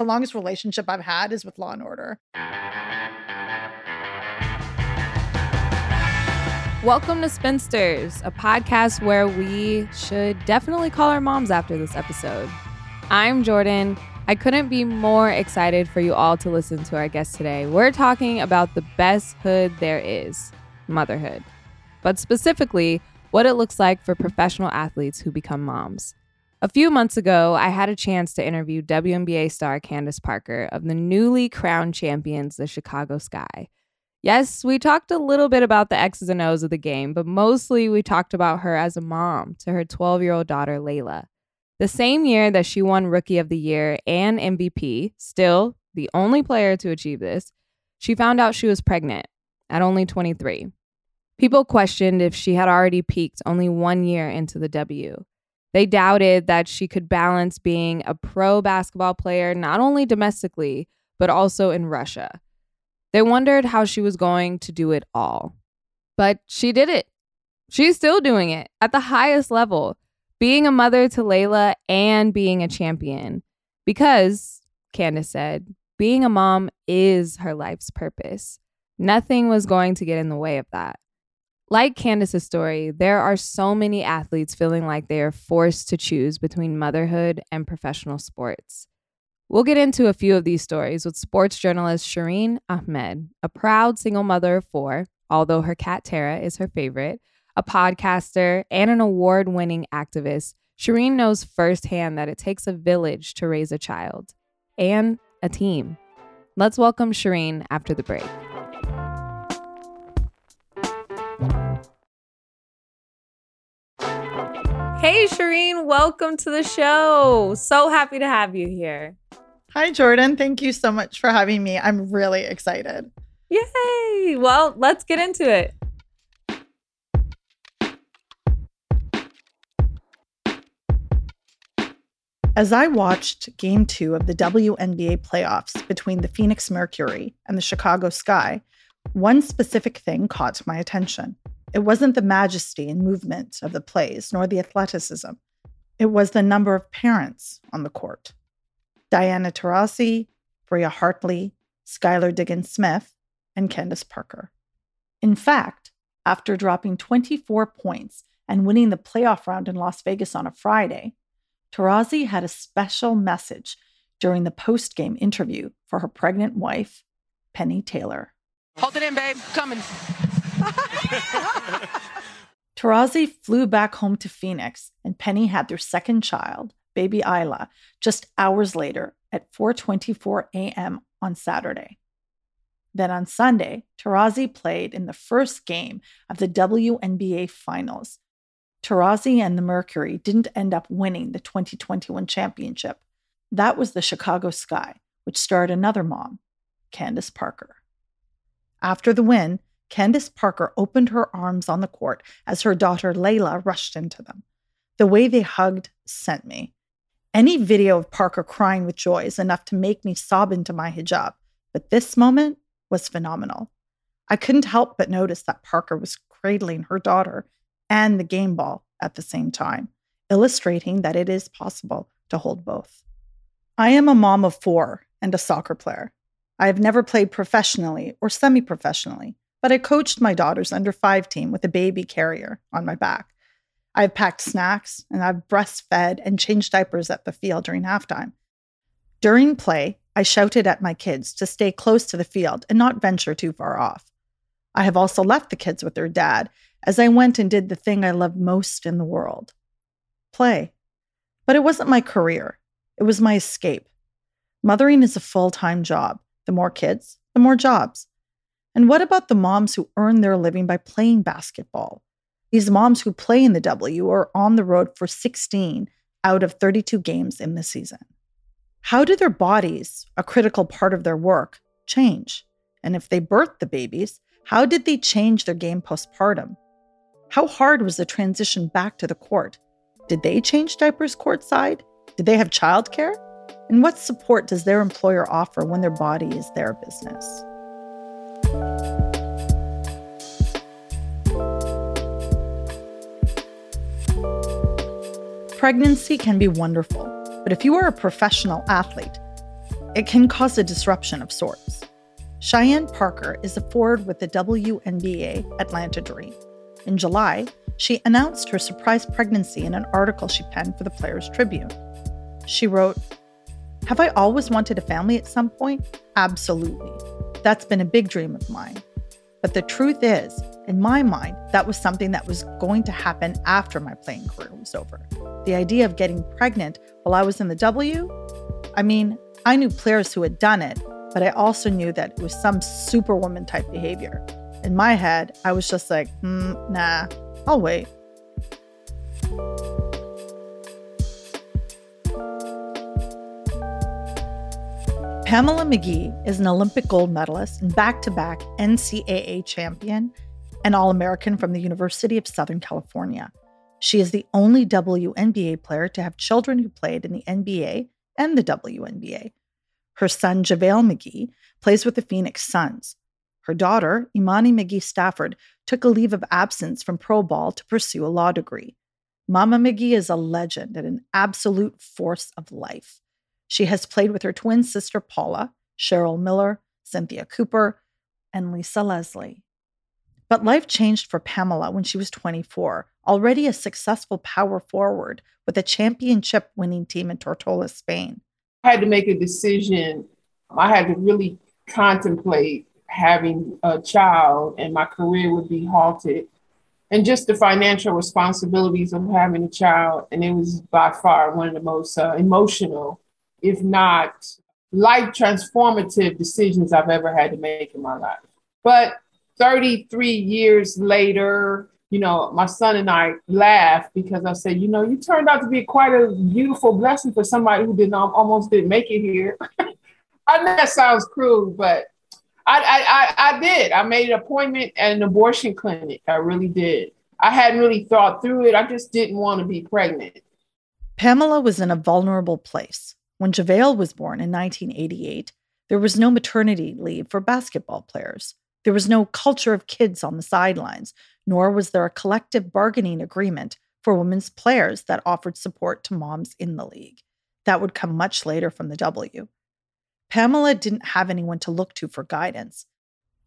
The longest relationship I've had is with Law and Order. Welcome to Spinsters, a podcast where we should definitely call our moms after this episode. I'm Jordan. I couldn't be more excited for you all to listen to our guest today. We're talking about the best hood there is motherhood, but specifically, what it looks like for professional athletes who become moms. A few months ago, I had a chance to interview WNBA star Candace Parker of the newly crowned champions, the Chicago Sky. Yes, we talked a little bit about the X's and O's of the game, but mostly we talked about her as a mom to her 12 year old daughter, Layla. The same year that she won Rookie of the Year and MVP, still the only player to achieve this, she found out she was pregnant at only 23. People questioned if she had already peaked only one year into the W. They doubted that she could balance being a pro basketball player not only domestically, but also in Russia. They wondered how she was going to do it all. But she did it. She's still doing it at the highest level being a mother to Layla and being a champion. Because, Candace said, being a mom is her life's purpose. Nothing was going to get in the way of that. Like Candace's story, there are so many athletes feeling like they are forced to choose between motherhood and professional sports. We'll get into a few of these stories with sports journalist Shireen Ahmed, a proud single mother of four, although her cat Tara is her favorite, a podcaster, and an award winning activist, Shireen knows firsthand that it takes a village to raise a child and a team. Let's welcome Shireen after the break. Hey, Shireen, welcome to the show. So happy to have you here. Hi, Jordan. Thank you so much for having me. I'm really excited. Yay! Well, let's get into it. As I watched game two of the WNBA playoffs between the Phoenix Mercury and the Chicago Sky, one specific thing caught my attention. It wasn't the majesty and movement of the plays, nor the athleticism. It was the number of parents on the court. Diana Taurasi, Bria Hartley, Skylar Diggins Smith, and Candace Parker. In fact, after dropping 24 points and winning the playoff round in Las Vegas on a Friday, Taurasi had a special message during the post game interview for her pregnant wife, Penny Taylor. Hold it in, babe. Coming. Taurasi flew back home to Phoenix, and Penny had their second child, baby Isla, just hours later at 4:24 a.m. on Saturday. Then on Sunday, Taurasi played in the first game of the WNBA Finals Taurasi and the Mercury didn't end up winning the 2021 championship. That was the Chicago Sky, which starred another mom, Candace Parker. After the win, Candace Parker opened her arms on the court as her daughter Layla rushed into them. The way they hugged sent me. Any video of Parker crying with joy is enough to make me sob into my hijab, but this moment was phenomenal. I couldn't help but notice that Parker was cradling her daughter and the game ball at the same time, illustrating that it is possible to hold both. I am a mom of four and a soccer player. I have never played professionally or semi professionally, but I coached my daughter's under five team with a baby carrier on my back. I've packed snacks and I've breastfed and changed diapers at the field during halftime. During play, I shouted at my kids to stay close to the field and not venture too far off. I have also left the kids with their dad as I went and did the thing I loved most in the world play. But it wasn't my career, it was my escape. Mothering is a full time job. The more kids, the more jobs. And what about the moms who earn their living by playing basketball? These moms who play in the W are on the road for 16 out of 32 games in the season. How do their bodies, a critical part of their work, change? And if they birthed the babies, how did they change their game postpartum? How hard was the transition back to the court? Did they change diapers courtside? Did they have childcare? And what support does their employer offer when their body is their business? Pregnancy can be wonderful, but if you are a professional athlete, it can cause a disruption of sorts. Cheyenne Parker is a forward with the WNBA Atlanta Dream. In July, she announced her surprise pregnancy in an article she penned for the Players Tribune. She wrote, Have I always wanted a family at some point? Absolutely. That's been a big dream of mine. But the truth is, in my mind, that was something that was going to happen after my playing career was over. The idea of getting pregnant while I was in the W? I mean, I knew players who had done it, but I also knew that it was some superwoman type behavior. In my head, I was just like, hmm, nah, I'll wait. Pamela McGee is an Olympic gold medalist and back to back NCAA champion and All American from the University of Southern California. She is the only WNBA player to have children who played in the NBA and the WNBA. Her son, JaVale McGee, plays with the Phoenix Suns. Her daughter, Imani McGee Stafford, took a leave of absence from pro ball to pursue a law degree. Mama McGee is a legend and an absolute force of life. She has played with her twin sister Paula, Cheryl Miller, Cynthia Cooper, and Lisa Leslie. But life changed for Pamela when she was 24, already a successful power forward with a championship winning team in Tortola, Spain. I had to make a decision. I had to really contemplate having a child, and my career would be halted. And just the financial responsibilities of having a child. And it was by far one of the most uh, emotional, if not life transformative decisions I've ever had to make in my life. But 33 years later, you know, my son and I laugh because I said, you know, you turned out to be quite a beautiful blessing for somebody who didn't almost didn't make it here. I know that sounds cruel, but I, I, I, I did. I made an appointment at an abortion clinic. I really did. I hadn't really thought through it. I just didn't want to be pregnant. Pamela was in a vulnerable place. When JaVale was born in 1988, there was no maternity leave for basketball players. There was no culture of kids on the sidelines, nor was there a collective bargaining agreement for women's players that offered support to moms in the league. That would come much later from the W. Pamela didn't have anyone to look to for guidance.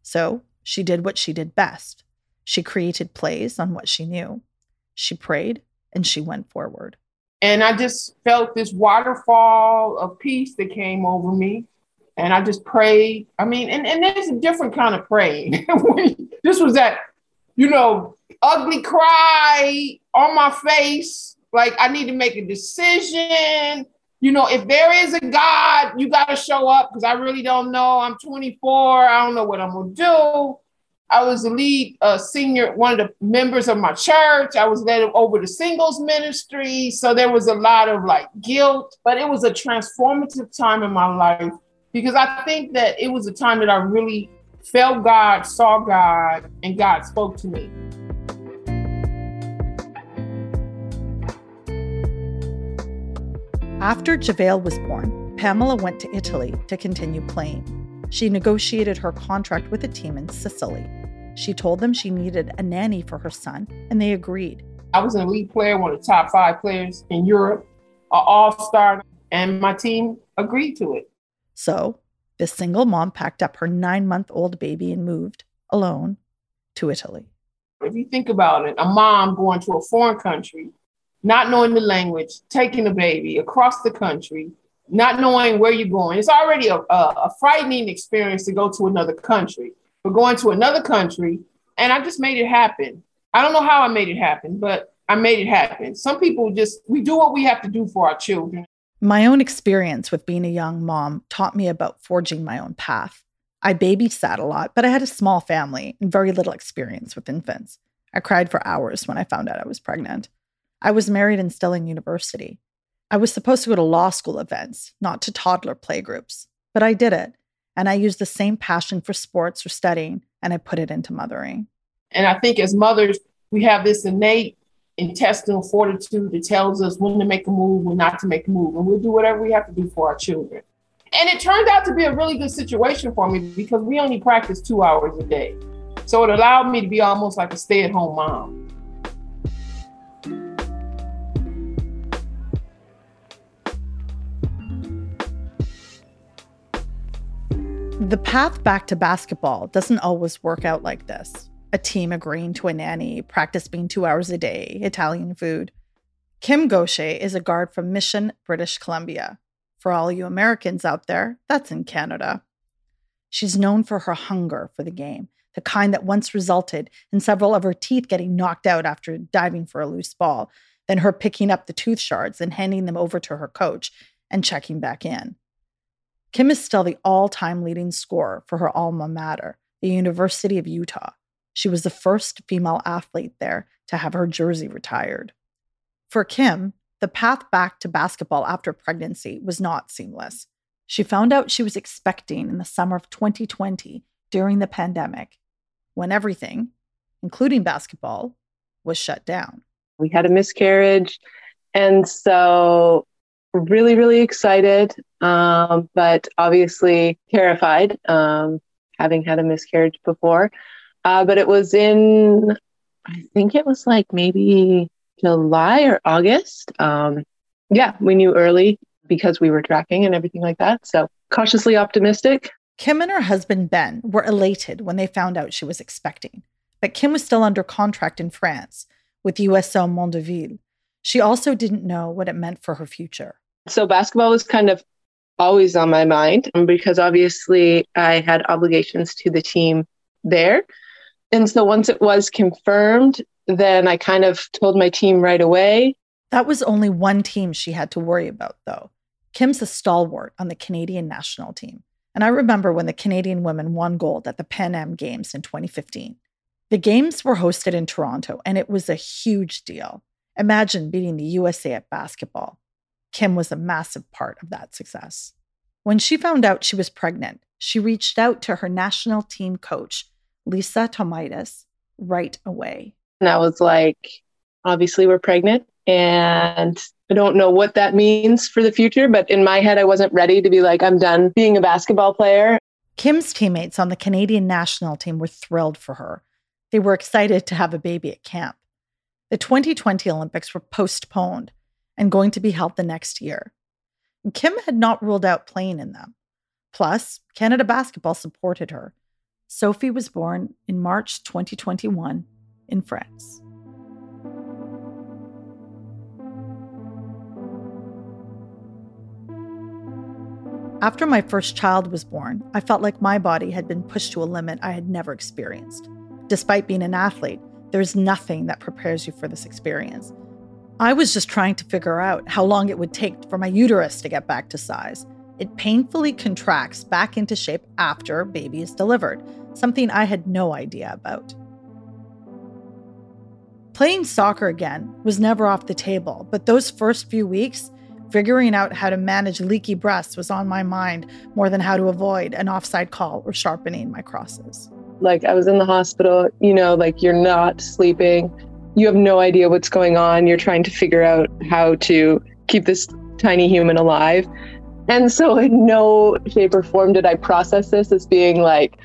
So she did what she did best. She created plays on what she knew. She prayed and she went forward. And I just felt this waterfall of peace that came over me and I just prayed. I mean, and, and there's a different kind of praying. this was that, you know, ugly cry on my face. Like I need to make a decision. You know, if there is a God, you got to show up because I really don't know. I'm 24. I don't know what I'm going to do. I was the lead uh, senior, one of the members of my church. I was led over to singles ministry. So there was a lot of like guilt, but it was a transformative time in my life because I think that it was a time that I really felt God, saw God, and God spoke to me. After JaVale was born, Pamela went to Italy to continue playing. She negotiated her contract with a team in Sicily. She told them she needed a nanny for her son, and they agreed. I was an elite player, one of the top five players in Europe, an all star, and my team agreed to it. So, this single mom packed up her nine month old baby and moved alone to Italy. If you think about it, a mom going to a foreign country, not knowing the language, taking a baby across the country, not knowing where you're going, it's already a, a, frightening experience to go to another country. But going to another country, and I just made it happen. I don't know how I made it happen, but I made it happen. Some people just, we do what we have to do for our children. My own experience with being a young mom taught me about forging my own path. I babysat a lot, but I had a small family and very little experience with infants. I cried for hours when I found out I was pregnant. I was married and still in university. I was supposed to go to law school events, not to toddler playgroups, but I did it. And I used the same passion for sports or studying and I put it into mothering. And I think as mothers, we have this innate intestinal fortitude that tells us when to make a move, when not to make a move, and we'll do whatever we have to do for our children. And it turned out to be a really good situation for me because we only practice two hours a day. So it allowed me to be almost like a stay at home mom. The path back to basketball doesn't always work out like this. A team agreeing to a nanny, practice being two hours a day, Italian food. Kim Gaucher is a guard from Mission, British Columbia. For all you Americans out there, that's in Canada. She's known for her hunger for the game, the kind that once resulted in several of her teeth getting knocked out after diving for a loose ball, then her picking up the tooth shards and handing them over to her coach and checking back in. Kim is still the all time leading scorer for her alma mater, the University of Utah. She was the first female athlete there to have her jersey retired. For Kim, the path back to basketball after pregnancy was not seamless. She found out she was expecting in the summer of 2020 during the pandemic, when everything, including basketball, was shut down. We had a miscarriage. And so, really, really excited, um, but obviously terrified, um, having had a miscarriage before. Uh, but it was in, I think it was like maybe July or August. Um, yeah, we knew early because we were tracking and everything like that. So cautiously optimistic. Kim and her husband Ben were elated when they found out she was expecting, but Kim was still under contract in France with USO Mondeville. She also didn't know what it meant for her future. So basketball was kind of always on my mind um, because obviously I had obligations to the team there. And so once it was confirmed, then I kind of told my team right away. That was only one team she had to worry about, though. Kim's a stalwart on the Canadian national team. And I remember when the Canadian women won gold at the Pan Am Games in 2015. The games were hosted in Toronto, and it was a huge deal. Imagine beating the USA at basketball. Kim was a massive part of that success. When she found out she was pregnant, she reached out to her national team coach, Lisa Thomaidis, right away. And I was like, obviously, we're pregnant. And I don't know what that means for the future, but in my head, I wasn't ready to be like, I'm done being a basketball player. Kim's teammates on the Canadian national team were thrilled for her. They were excited to have a baby at camp. The 2020 Olympics were postponed and going to be held the next year. Kim had not ruled out playing in them. Plus, Canada Basketball supported her. Sophie was born in March 2021 in France. After my first child was born, I felt like my body had been pushed to a limit I had never experienced. Despite being an athlete, there's nothing that prepares you for this experience. I was just trying to figure out how long it would take for my uterus to get back to size. It painfully contracts back into shape after baby is delivered, something I had no idea about. Playing soccer again was never off the table, but those first few weeks, Figuring out how to manage leaky breasts was on my mind more than how to avoid an offside call or sharpening my crosses. Like I was in the hospital, you know, like you're not sleeping. You have no idea what's going on. You're trying to figure out how to keep this tiny human alive. And so in no shape or form did I process this as being like,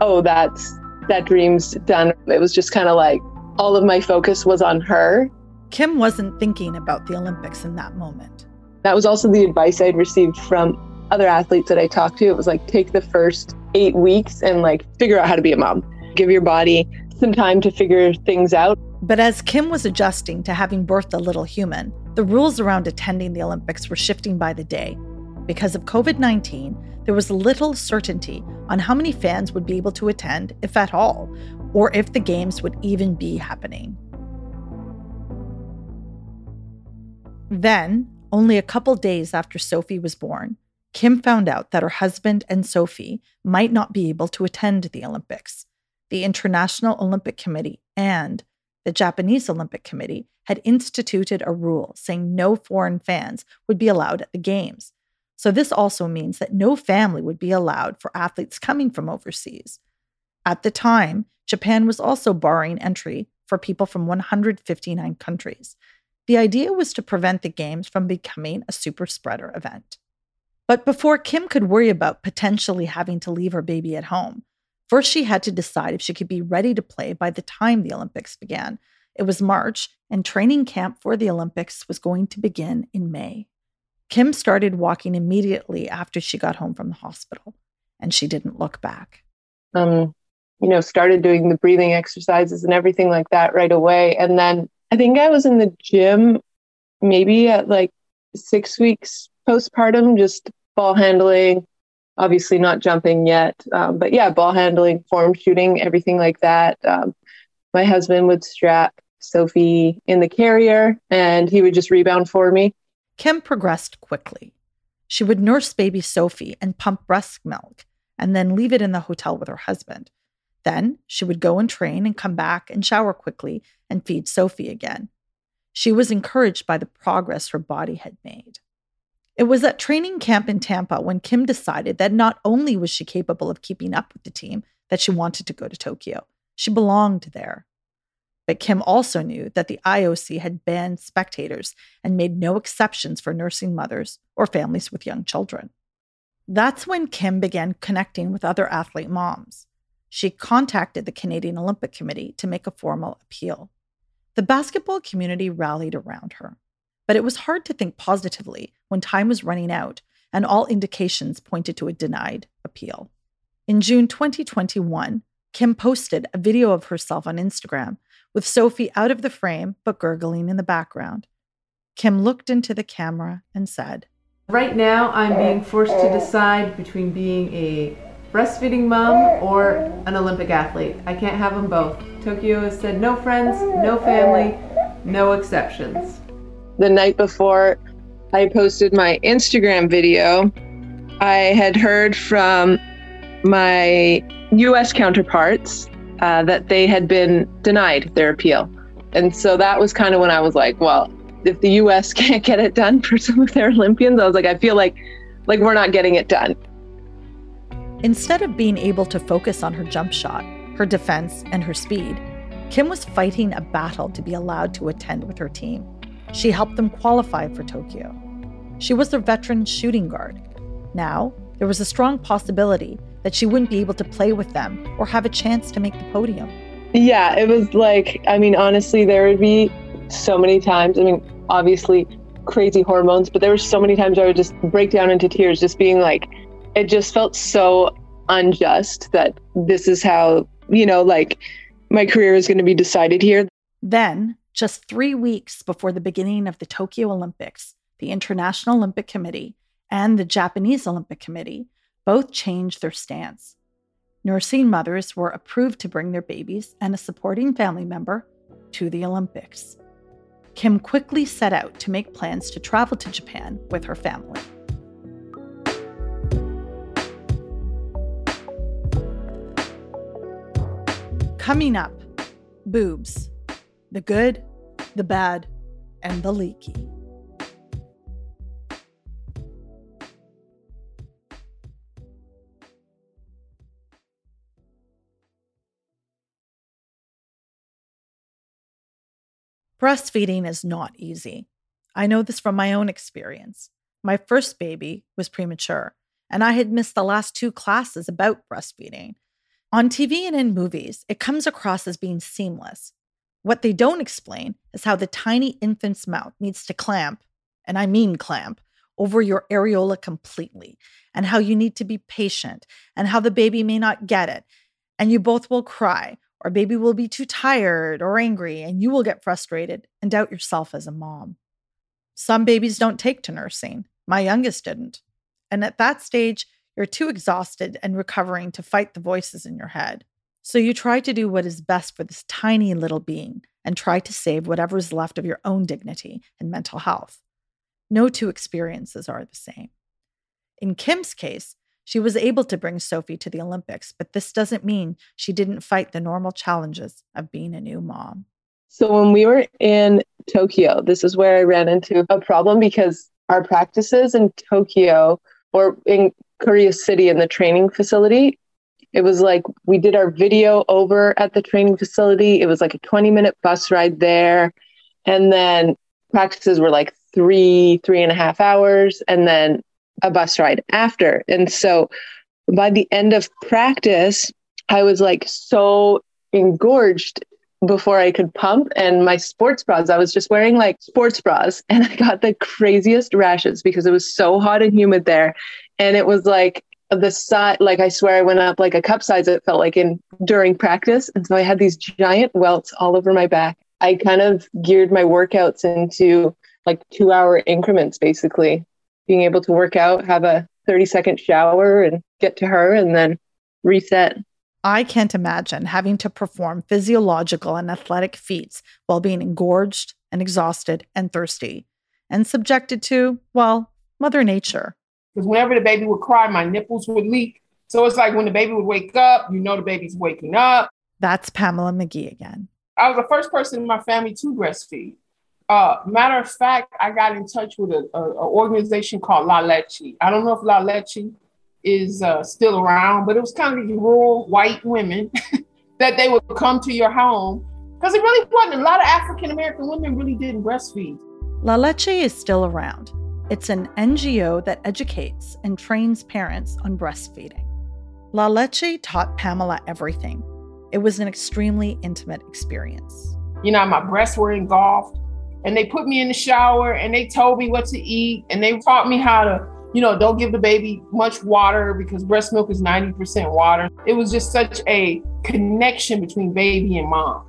oh, that's that dream's done. It was just kind of like all of my focus was on her. Kim wasn't thinking about the Olympics in that moment. That was also the advice I'd received from other athletes that I talked to. It was like, take the first eight weeks and like figure out how to be a mom. Give your body some time to figure things out. But as Kim was adjusting to having birthed a little human, the rules around attending the Olympics were shifting by the day. Because of COVID 19, there was little certainty on how many fans would be able to attend, if at all, or if the Games would even be happening. Then, only a couple days after Sophie was born, Kim found out that her husband and Sophie might not be able to attend the Olympics. The International Olympic Committee and the Japanese Olympic Committee had instituted a rule saying no foreign fans would be allowed at the Games. So, this also means that no family would be allowed for athletes coming from overseas. At the time, Japan was also barring entry for people from 159 countries. The idea was to prevent the Games from becoming a super spreader event. But before Kim could worry about potentially having to leave her baby at home, first she had to decide if she could be ready to play by the time the Olympics began. It was March, and training camp for the Olympics was going to begin in May. Kim started walking immediately after she got home from the hospital. and she didn't look back. Um, you know, started doing the breathing exercises and everything like that right away. And then I think I was in the gym maybe at like six weeks postpartum, just ball handling, obviously not jumping yet. Um, but yeah, ball handling, form shooting, everything like that. Um, my husband would strap Sophie in the carrier and he would just rebound for me. Kim progressed quickly. She would nurse baby Sophie and pump breast milk and then leave it in the hotel with her husband. Then she would go and train and come back and shower quickly and feed Sophie again. She was encouraged by the progress her body had made. It was at training camp in Tampa when Kim decided that not only was she capable of keeping up with the team, that she wanted to go to Tokyo. She belonged there. But Kim also knew that the IOC had banned spectators and made no exceptions for nursing mothers or families with young children. That's when Kim began connecting with other athlete moms. She contacted the Canadian Olympic Committee to make a formal appeal. The basketball community rallied around her, but it was hard to think positively when time was running out and all indications pointed to a denied appeal. In June 2021, Kim posted a video of herself on Instagram with Sophie out of the frame but gurgling in the background. Kim looked into the camera and said, Right now, I'm being forced to decide between being a breastfeeding mom or an Olympic athlete. I can't have them both. Tokyo has said no friends, no family, no exceptions. The night before I posted my Instagram video, I had heard from my US counterparts uh, that they had been denied their appeal. And so that was kind of when I was like, well, if the US can't get it done for some of their Olympians, I was like, I feel like like we're not getting it done. Instead of being able to focus on her jump shot, her defense, and her speed, Kim was fighting a battle to be allowed to attend with her team. She helped them qualify for Tokyo. She was their veteran shooting guard. Now, there was a strong possibility that she wouldn't be able to play with them or have a chance to make the podium. Yeah, it was like, I mean, honestly, there would be so many times. I mean, obviously, crazy hormones, but there were so many times I would just break down into tears, just being like, it just felt so unjust that this is how, you know, like my career is going to be decided here. Then, just three weeks before the beginning of the Tokyo Olympics, the International Olympic Committee and the Japanese Olympic Committee both changed their stance. Nursing mothers were approved to bring their babies and a supporting family member to the Olympics. Kim quickly set out to make plans to travel to Japan with her family. Coming up, boobs. The good, the bad, and the leaky. Breastfeeding is not easy. I know this from my own experience. My first baby was premature, and I had missed the last two classes about breastfeeding. On TV and in movies, it comes across as being seamless. What they don't explain is how the tiny infant's mouth needs to clamp, and I mean clamp, over your areola completely, and how you need to be patient, and how the baby may not get it, and you both will cry, or baby will be too tired or angry, and you will get frustrated and doubt yourself as a mom. Some babies don't take to nursing. My youngest didn't. And at that stage, you're too exhausted and recovering to fight the voices in your head. So you try to do what is best for this tiny little being and try to save whatever is left of your own dignity and mental health. No two experiences are the same. In Kim's case, she was able to bring Sophie to the Olympics, but this doesn't mean she didn't fight the normal challenges of being a new mom. So when we were in Tokyo, this is where I ran into a problem because our practices in Tokyo or in Korea City in the training facility. It was like we did our video over at the training facility. It was like a 20 minute bus ride there. And then practices were like three, three and a half hours, and then a bus ride after. And so by the end of practice, I was like so engorged before I could pump and my sports bras. I was just wearing like sports bras and I got the craziest rashes because it was so hot and humid there. And it was like the size, like I swear I went up like a cup size, it felt like in during practice. And so I had these giant welts all over my back. I kind of geared my workouts into like two hour increments, basically being able to work out, have a 30 second shower and get to her and then reset. I can't imagine having to perform physiological and athletic feats while being engorged and exhausted and thirsty and subjected to, well, Mother Nature. Because whenever the baby would cry, my nipples would leak. So it's like when the baby would wake up, you know the baby's waking up. That's Pamela McGee again. I was the first person in my family to breastfeed. Uh, matter of fact, I got in touch with an organization called La Leche. I don't know if La Leche is uh, still around, but it was kind of these rural white women that they would come to your home because it really wasn't. A lot of African American women really didn't breastfeed. La Leche is still around. It's an NGO that educates and trains parents on breastfeeding. La Leche taught Pamela everything. It was an extremely intimate experience. You know, my breasts were engulfed, and they put me in the shower and they told me what to eat, and they taught me how to you know, don't give the baby much water because breast milk is 90% water. It was just such a connection between baby and mom.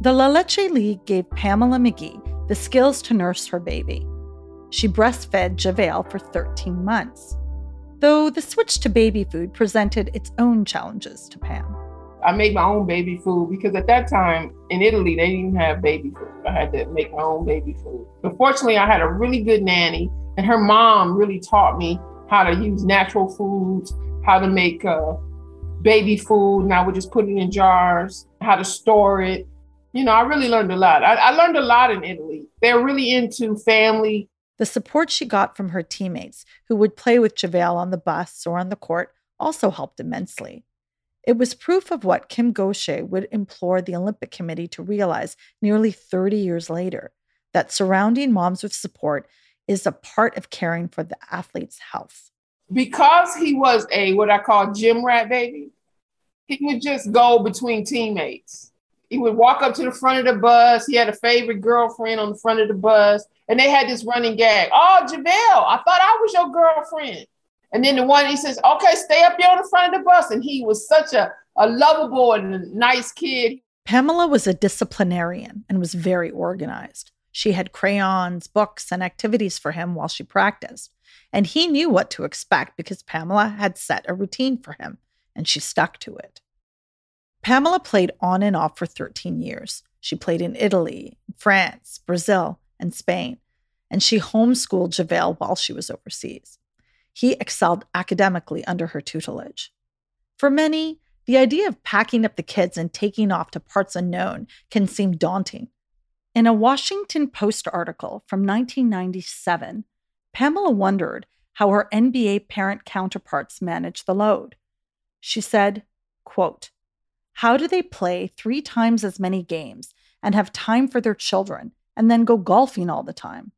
The La Leche League gave Pamela McGee the skills to nurse her baby. She breastfed JaVale for 13 months, though the switch to baby food presented its own challenges to Pam. I made my own baby food because at that time in Italy, they didn't have baby food. I had to make my own baby food. But fortunately, I had a really good nanny and her mom really taught me how to use natural foods, how to make uh, baby food, and I would just put it in jars, how to store it. You know, I really learned a lot. I, I learned a lot in Italy. They're really into family. The support she got from her teammates who would play with JaVale on the bus or on the court also helped immensely. It was proof of what Kim Gaucher would implore the Olympic Committee to realize nearly 30 years later that surrounding moms with support is a part of caring for the athlete's health. Because he was a what I call gym rat baby, he would just go between teammates. He would walk up to the front of the bus. He had a favorite girlfriend on the front of the bus, and they had this running gag. Oh, JaVale, I thought I was your girlfriend. And then the one he says, okay, stay up here on the front of the bus. And he was such a, a lovable and nice kid. Pamela was a disciplinarian and was very organized. She had crayons, books, and activities for him while she practiced. And he knew what to expect because Pamela had set a routine for him, and she stuck to it. Pamela played on and off for 13 years. She played in Italy, France, Brazil, and Spain, and she homeschooled JaVale while she was overseas. He excelled academically under her tutelage. For many, the idea of packing up the kids and taking off to parts unknown can seem daunting, in a Washington Post article from 1997, Pamela wondered how her NBA parent counterparts manage the load. She said, quote, How do they play three times as many games and have time for their children and then go golfing all the time?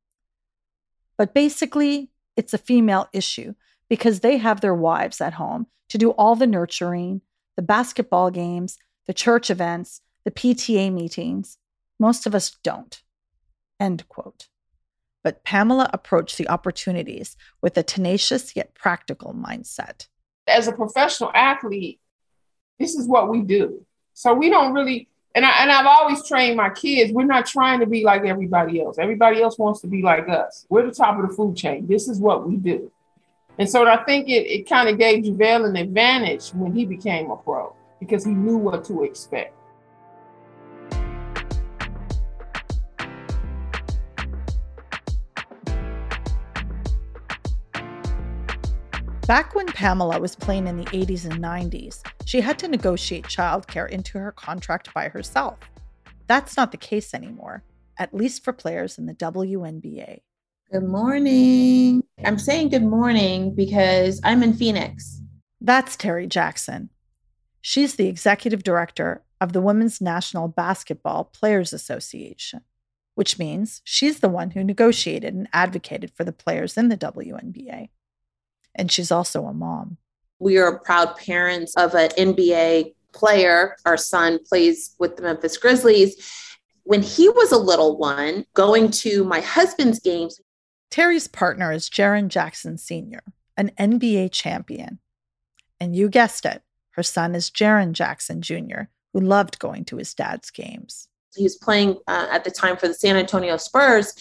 But basically, it's a female issue because they have their wives at home to do all the nurturing, the basketball games, the church events, the PTA meetings, most of us don't. End quote. But Pamela approached the opportunities with a tenacious yet practical mindset. As a professional athlete, this is what we do. So we don't really, and, I, and I've always trained my kids, we're not trying to be like everybody else. Everybody else wants to be like us. We're the top of the food chain. This is what we do. And so I think it, it kind of gave JaVale an advantage when he became a pro because he knew what to expect. Back when Pamela was playing in the 80s and 90s, she had to negotiate childcare into her contract by herself. That's not the case anymore, at least for players in the WNBA. Good morning. I'm saying good morning because I'm in Phoenix. That's Terri Jackson. She's the executive director of the Women's National Basketball Players Association, which means she's the one who negotiated and advocated for the players in the WNBA and she's also a mom. We are proud parents of an NBA player. Our son plays with the Memphis Grizzlies. When he was a little one, going to my husband's games. Terri's partner is Jaren Jackson Sr., an NBA champion. And you guessed it, her son is Jaren Jackson Jr., who loved going to his dad's games. He was playing uh, at the time for the San Antonio Spurs.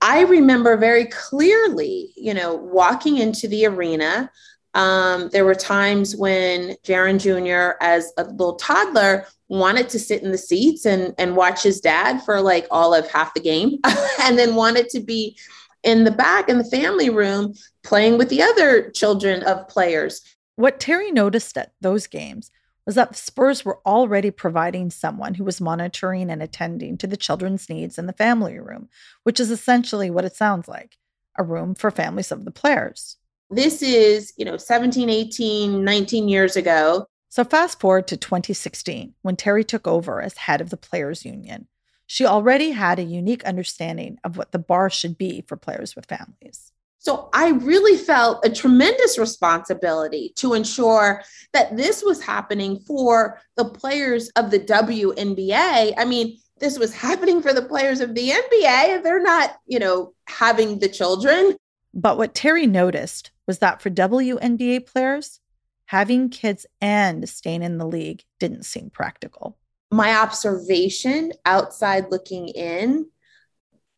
I remember very clearly, you know, walking into the arena. Um, there were times when Jaren Jr., as a little toddler, wanted to sit in the seats and, and watch his dad for like all of half the game, and then wanted to be in the back in the family room playing with the other children of players. What Terri noticed at those games was that the Spurs were already providing someone who was monitoring and attending to the children's needs in the family room, which is essentially what it sounds like a room for families of the players. This is, you know, 17, 18, 19 years ago. So fast forward to 2016 when Terri took over as head of the Players Union. She already had a unique understanding of what the bar should be for players with families. So I really felt a tremendous responsibility to ensure that this was happening for the players of the WNBA. I mean, this was happening for the players of the NBA. They're not, you know, having the children. But what Terri noticed was that for WNBA players, having kids and staying in the league didn't seem practical. My observation outside looking in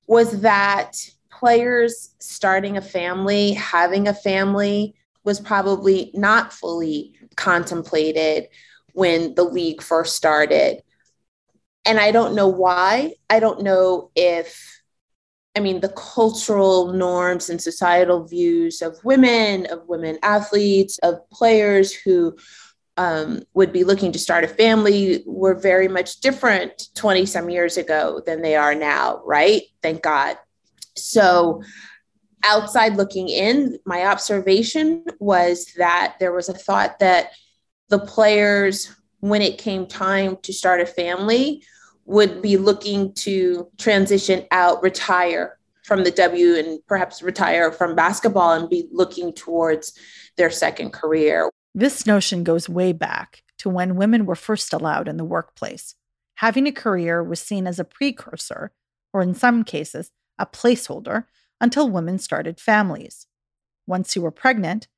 was that players starting a family, having a family was probably not fully contemplated when the league first started. And I don't know why. I don't know if, I mean, the cultural norms and societal views of women, of women athletes, of players who um, would be looking to start a family were very much different 20 some years ago than they are now, right? Thank God. So, outside looking in, my observation was that there was a thought that the players, when it came time to start a family, would be looking to transition out, retire from the W and perhaps retire from basketball and be looking towards their second career. This notion goes way back to when women were first allowed in the workplace. Having a career was seen as a precursor, or in some cases, a placeholder until women started families. Once you were pregnant,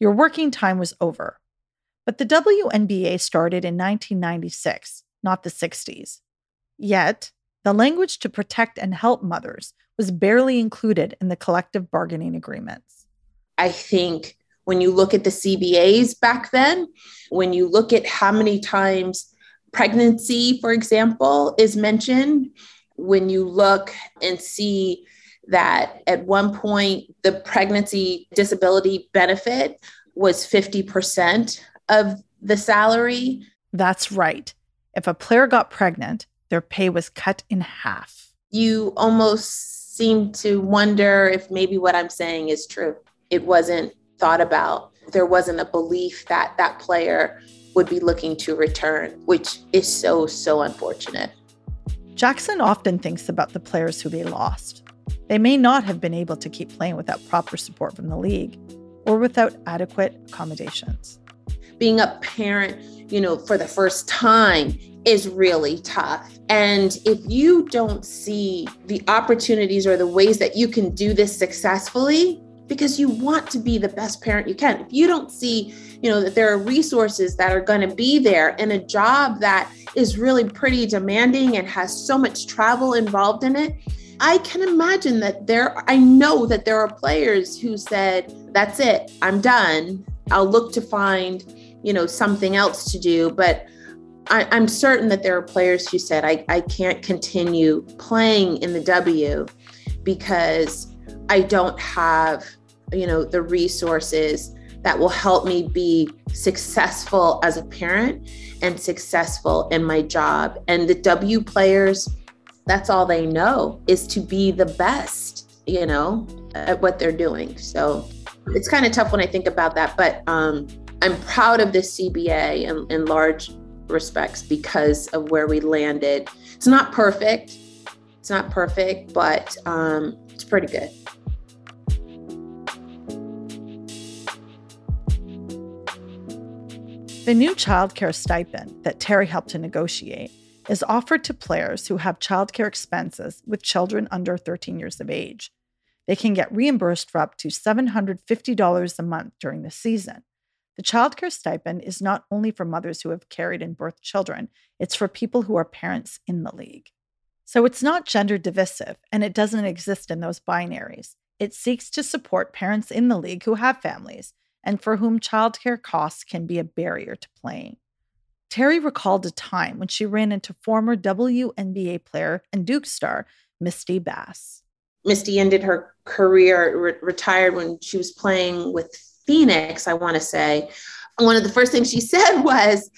your working time was over. But the WNBA started in 1996, not the 60s. Yet, the language to protect and help mothers was barely included in the collective bargaining agreements. I think when you look at the CBAs back then, when you look at how many times pregnancy, for example, is mentioned, when you look and see that at one point the pregnancy disability benefit was 50% of the salary. That's right. If a player got pregnant, their pay was cut in half. You almost seem to wonder if maybe what I'm saying is true. It wasn't thought about. There wasn't a belief that that player would be looking to return, which is so, so unfortunate. Jackson often thinks about the players who they lost. They may not have been able to keep playing without proper support from the league or without adequate accommodations. Being a parent, you know, for the first time is really tough. And if you don't see the opportunities or the ways that you can do this successfully, because you want to be the best parent you can. If you don't see, you know, that there are resources that are going to be there in a job that is really pretty demanding and has so much travel involved in it, I can imagine that there, I know that there are players who said, that's it, I'm done. I'll look to find, you know, something else to do. But I, am certain that there are players who said, I, I can't continue playing in the W because I don't have you know the resources that will help me be successful as a parent and successful in my job. And the w players that's all they know is to be the best you know at what they're doing. So it's kind of tough when i think about that but um, i'm proud of the cba in, in large respects because of where we landed. It's not perfect. It's not perfect but um, it's pretty good The new childcare stipend that Terri helped to negotiate is offered to players who have childcare expenses with children under 13 years of age. They can get reimbursed for up to $750 a month during the season. The childcare stipend is not only for mothers who have carried and birthed children, it's for people who are parents in the league. So it's not gender divisive, and it doesn't exist in those binaries. It seeks to support parents in the league who have families and for whom childcare costs can be a barrier to playing. Terri recalled a time when she ran into former WNBA player and Duke star Mistie Bass. Mistie ended her career, re- retired when she was playing with Phoenix, I want to say. One of the first things she said was,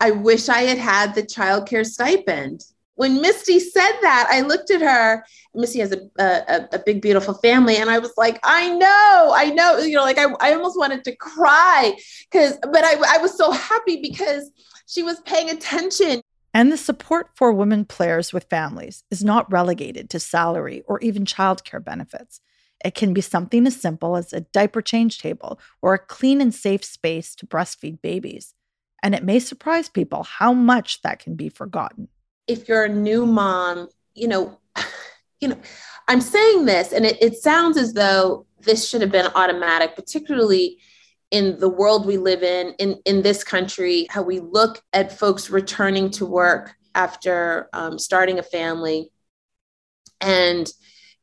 I wish I had had the childcare stipend. When Mistie said that, I looked at her. Mistie has a, a, a big, beautiful family. And I was like, I know, I know, you know, like I, I almost wanted to cry because, but I, I was so happy because she was paying attention. And the support for women players with families is not relegated to salary or even childcare benefits. It can be something as simple as a diaper change table or a clean and safe space to breastfeed babies. And it may surprise people how much that can be forgotten. If you're a new mom, you know, you know, I'm saying this and it, it sounds as though this should have been automatic, particularly in the world we live in, in, in this country, how we look at folks returning to work after um, starting a family. And,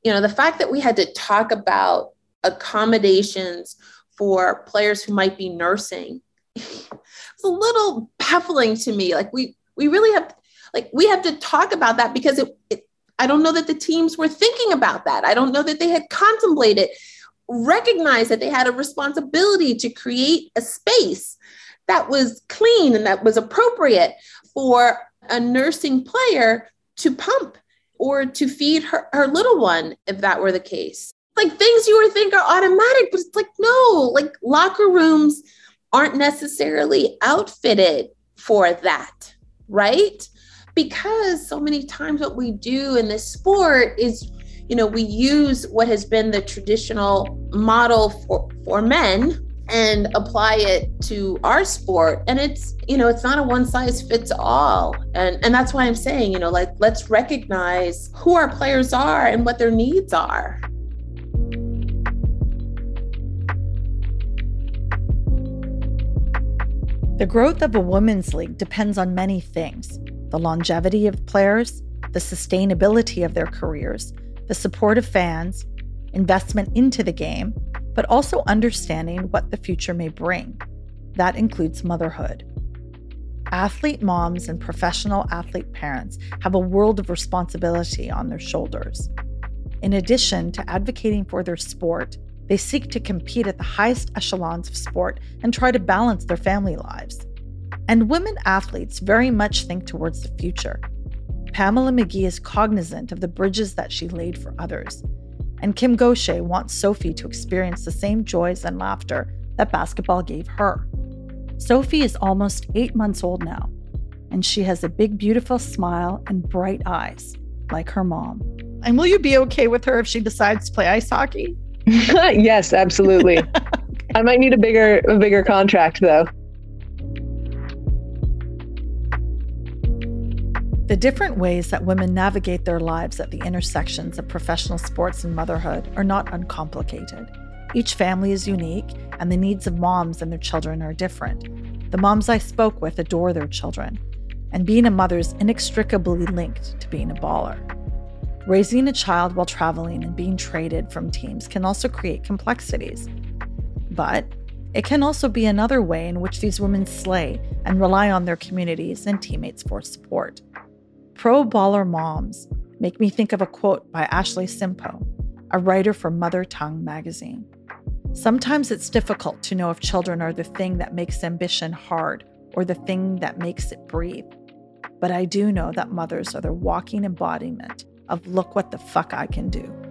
you know, the fact that we had to talk about accommodations for players who might be nursing it's a little baffling to me. Like we we really have like we have to talk about that because it, it I don't know that the teams were thinking about that. I don't know that they had contemplated recognized that they had a responsibility to create a space that was clean and that was appropriate for a nursing player to pump or to feed her, her little one, if that were the case. Like things you would think are automatic, but it's like, no, like locker rooms aren't necessarily outfitted for that, right? Because so many times what we do in this sport is you know, we use what has been the traditional model for, for men and apply it to our sport. And it's you know it's not a one size fits all and and that's why i'm saying you know like let's recognize who our players are and what their needs are. The growth of a women's league depends on many things the longevity of players the sustainability of their careers the support of fans, investment into the game, but also understanding what the future may bring. That includes motherhood. Athlete moms and professional athlete parents have a world of responsibility on their shoulders. In addition to advocating for their sport, they seek to compete at the highest echelons of sport and try to balance their family lives. And women athletes very much think towards the future. Pamela McGee is cognizant of the bridges that she laid for others. And Kim Gaucher wants Sophie to experience the same joys and laughter that basketball gave her. Sophie is almost eight months old now, and she has a big, beautiful smile and bright eyes, like her mom. And will you be okay with her if she decides to play ice hockey? yes, absolutely. okay. I might need a bigger, a bigger contract though. The different ways that women navigate their lives at the intersections of professional sports and motherhood are not uncomplicated. Each family is unique, and the needs of moms and their children are different. The moms I spoke with adore their children, and being a mother is inextricably linked to being a baller. Raising a child while traveling and being traded from teams can also create complexities. But it can also be another way in which these women slay and rely on their communities and teammates for support. Pro baller moms make me think of a quote by Ashley Simpo, a writer for Mother Tongue magazine. Sometimes it's difficult to know if children are the thing that makes ambition hard or the thing that makes it breathe. But I do know that mothers are the walking embodiment of look what the fuck I can do.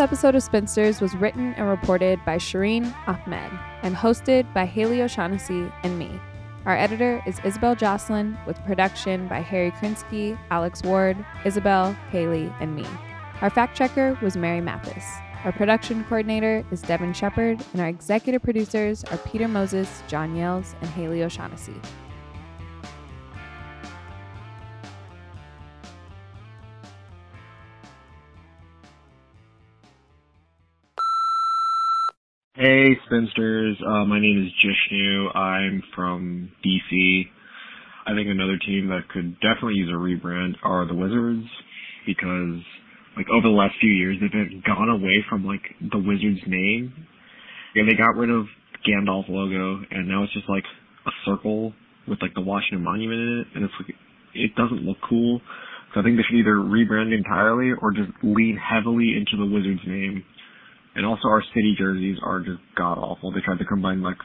This episode of Spinsters was written and reported by Shireen Ahmed and hosted by Haley O'Shaughnessy and me. Our editor is Isabel Jocelyn, with production by Harry Krinsky, Alex Ward, Isabel, Haley, and me. Our fact checker was Mary Mathis. Our production coordinator is Devin Shepard, and our executive producers are Peter Moses, John Yales, and Haley O'Shaughnessy. Hey, Spinsters. Uh, my name is Jishnu. I'm from DC. I think another team that could definitely use a rebrand are the Wizards because, like, over the last few years, they've been gone away from, like, the Wizards name. Yeah, they got rid of Gandalf logo, and now it's just, like, a circle with, like, the Washington Monument in it, and it's, like, it doesn't look cool. So I think they should either rebrand entirely or just lean heavily into the Wizards name and also our city jerseys are just god awful. They tried to combine like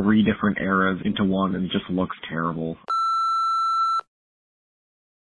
three different eras into one and it just looks terrible.